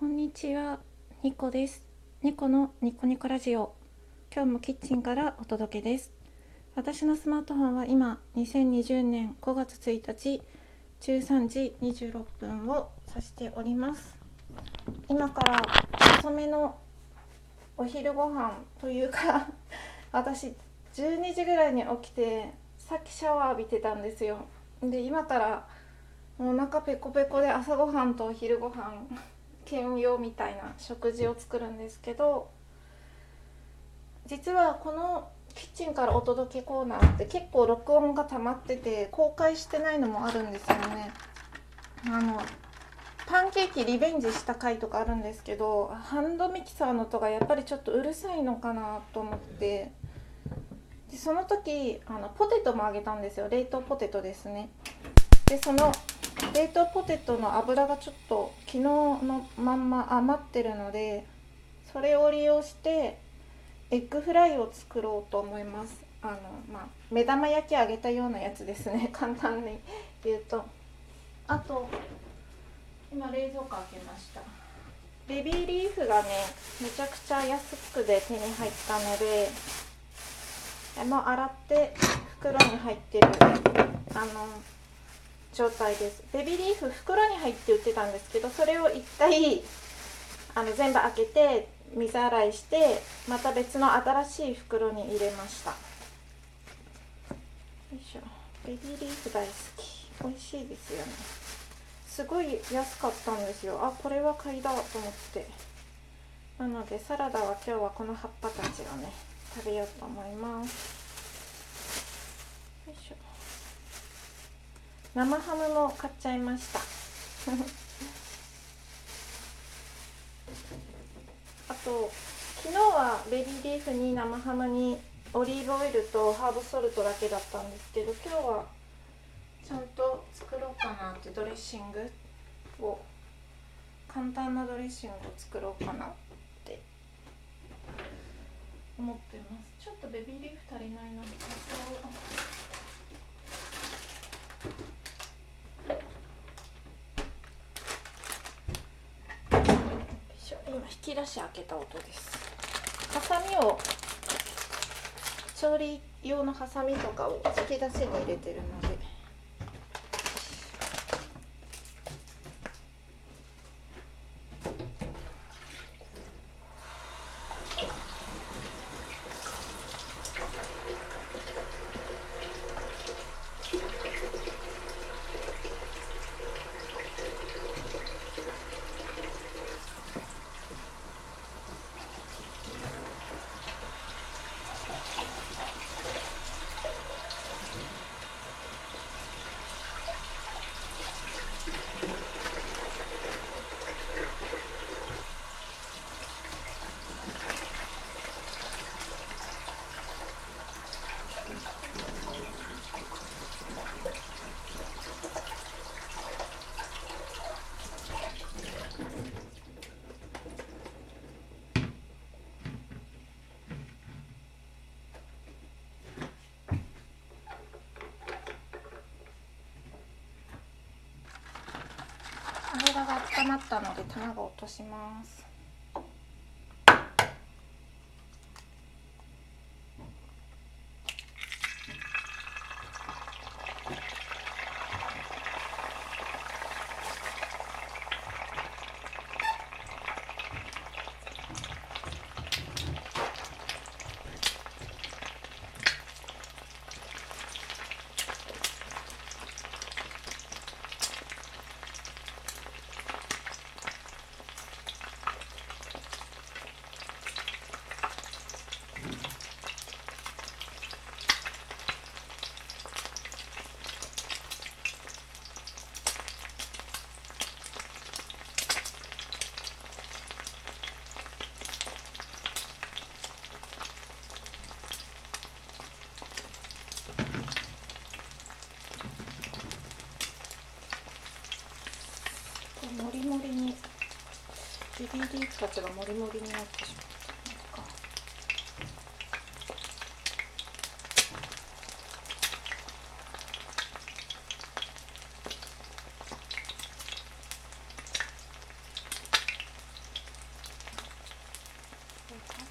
こんにちは、ニコです。猫のニコニコラジオ。今日もキッチンからお届けです。私のスマートフォンは今、2020年5月1日13時26分を指しております。今から遅めのお昼ご飯というか、私12時ぐらいに起きて、さっきシャワー浴びてたんですよ。で、今からもうお腹ペコペコで朝ごはんとお昼ご飯兼用みたいな食事を作るんですけど実はこのキッチンからお届けコーナーって結構録音が溜まってて公開してないのもあるんですよね。あのパンケーキリベンジした回とかあるんですけどハンドミキサーの音がやっぱりちょっとうるさいのかなと思ってでその時あのポテトもあげたんですよ。冷凍ポテトですね。でその冷凍ポテトの油がちょっと昨日のまんま余ってるのでそれを利用してエッグフライを作ろうと思います。あのまあ目玉焼き揚げたようなやつですね。簡単に言うと。あと今冷蔵庫開けました。ベビーリーフがねめちゃくちゃ安くで手に入ったのでもう洗って袋に入ってる。あの状態です。ベビーリーフ袋に入って売ってたんですけどそれを一回あの全部開けて水洗いしてまた別の新しい袋に入れました。よいしょ。ベビーリーフ大好き。美味しいですよね。すごい安かったんですよ。あこれは買いだと思って。なのでサラダは今日はこの葉っぱたちをね食べようと思いますよいしょ生ハムも買っちゃいました。あと昨日はベビーリーフに生ハムにオリーブオイルとハーブソルトだけだったんですけど今日はちゃんと作ろうかなってドレッシングを簡単なドレッシングを作ろうかなって思ってます。ちょっとベビーリーフ足りないな今引き出し開けた音です。ハサミを調理用のハサミとかを引き出しに入れてるので油が温まったので卵を落としますもりもりに DVD 使ってがモリモリになってしまうたなんか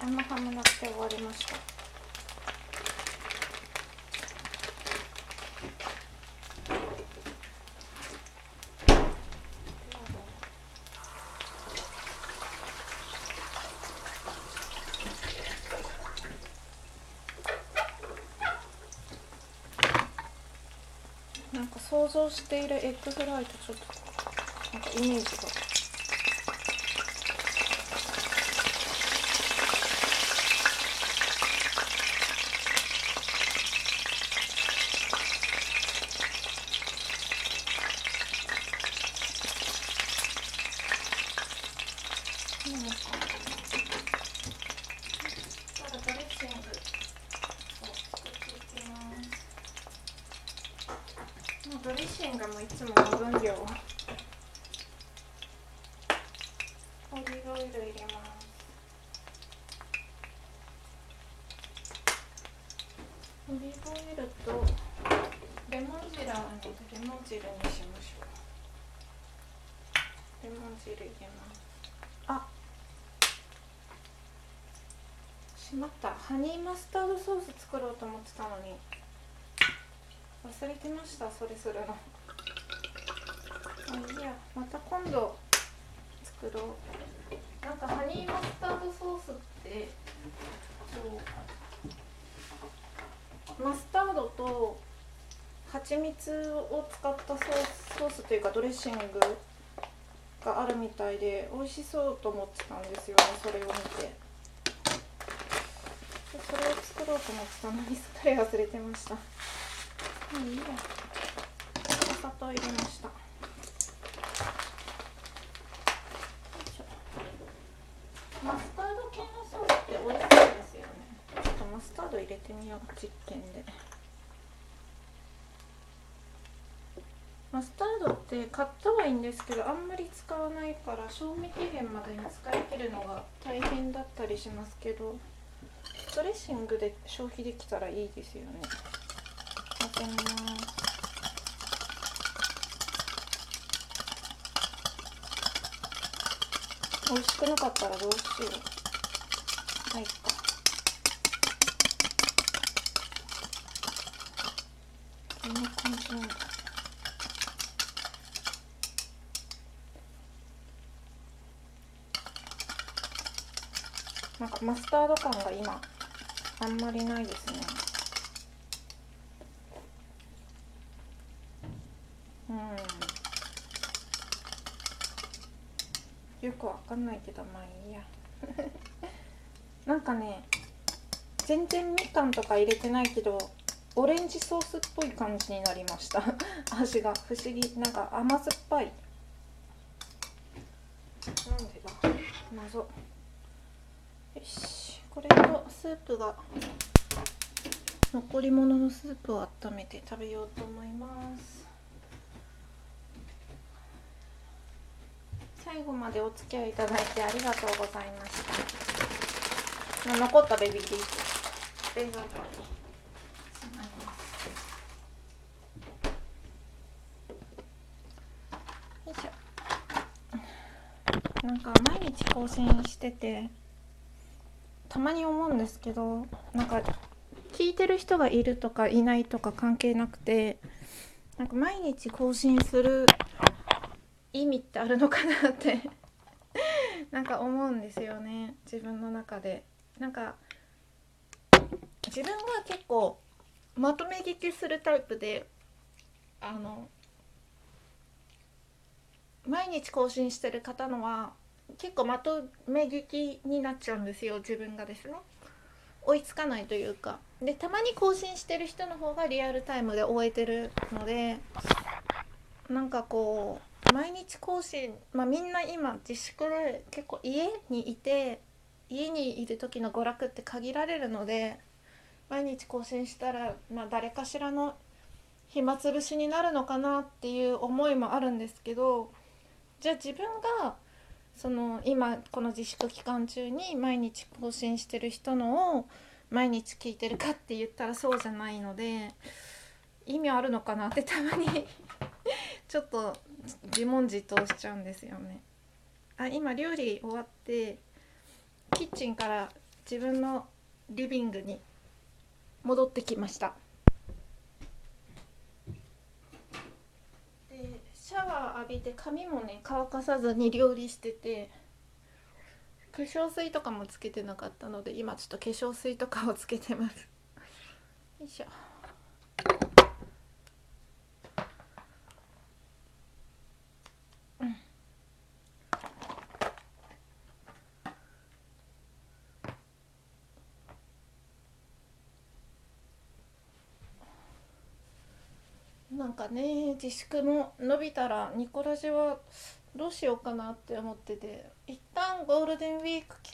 生ハムだって終わりましたなんか想像しているエッグフライとちょっとなんかイメージがなんかただドレッシングを作っていきますもうドレッシングもいつもの分量。オリーブオイル入れますオリーブオイルとレモン汁。あるのでレモン汁にしましょう。レモン汁入れますあ。しまった。ハニーマスタードソース作ろうと思ってたのに。忘れてましたそれするの。あいいやまた今度作ろう。なんかハニーマスタードソースってマスタードと蜂蜜を使ったソースソースというかドレッシングがあるみたいで美味しそうと思ってたんですよねそれを見て。それを作ろうと思ってたのにすっかり忘れてました。お砂糖入れました。マスタード系のソースって美味しそうですよね。ちょっとマスタード入れてみよう実験で。マスタードって買ったはいいんですけどあんまり使わないから賞味期限までに使い切るのが大変だったりしますけどドレッシングで消費できたらいいですよね。混ぜます美味しくなかったらどうしよう。はいか。こんな感じなんだなんかマスタード感が今あんまりないですね。うん。よくわかんないけどまあいいや。なんかね全然みかんとか入れてないけどオレンジソースっぽい感じになりました。味が。不思議。なんか甘酸っぱい。なんでだ。謎。よし。これとスープが残り物のスープを温めて食べようと思います。最後までお付き合いいただいてありがとうございました。残ったベビーリーフ冷蔵庫にしまいますよいしょなんか毎日更新しててたまに思うんですけどなんか聞いてる人がいるとかいないとか関係なくてなんか毎日更新する意味ってあるのかなって なんか思うんですよね自分の中で。なんか自分は結構まとめ聞きするタイプであの毎日更新してる方のは結構まとめ聞きになっちゃうんですよ自分がですね。追いつかないというか。でたまに更新してる人の方がリアルタイムで終えてるのでなんかこう毎日更新まあみんな今自粛で結構家にいて家にいる時の娯楽って限られるので毎日更新したら、まあ、誰かしらの暇つぶしになるのかなっていう思いもあるんですけどじゃあ自分がその今この自粛期間中に毎日更新してる人のを毎日聞いてるかって言ったらそうじゃないので意味あるのかなってたまに ちょっと自問自答しちゃうんですよね。あ今料理終わってキッチンから自分のリビングに戻ってきました。でシャワー浴びて髪もね乾かさずに料理してて化粧水とかもつけてなかったので今ちょっと化粧水とかをつけてます。よいしょ。なんかね自粛も伸びたらニコラジはどうしようかなって思ってて一旦ゴールデンウィーク期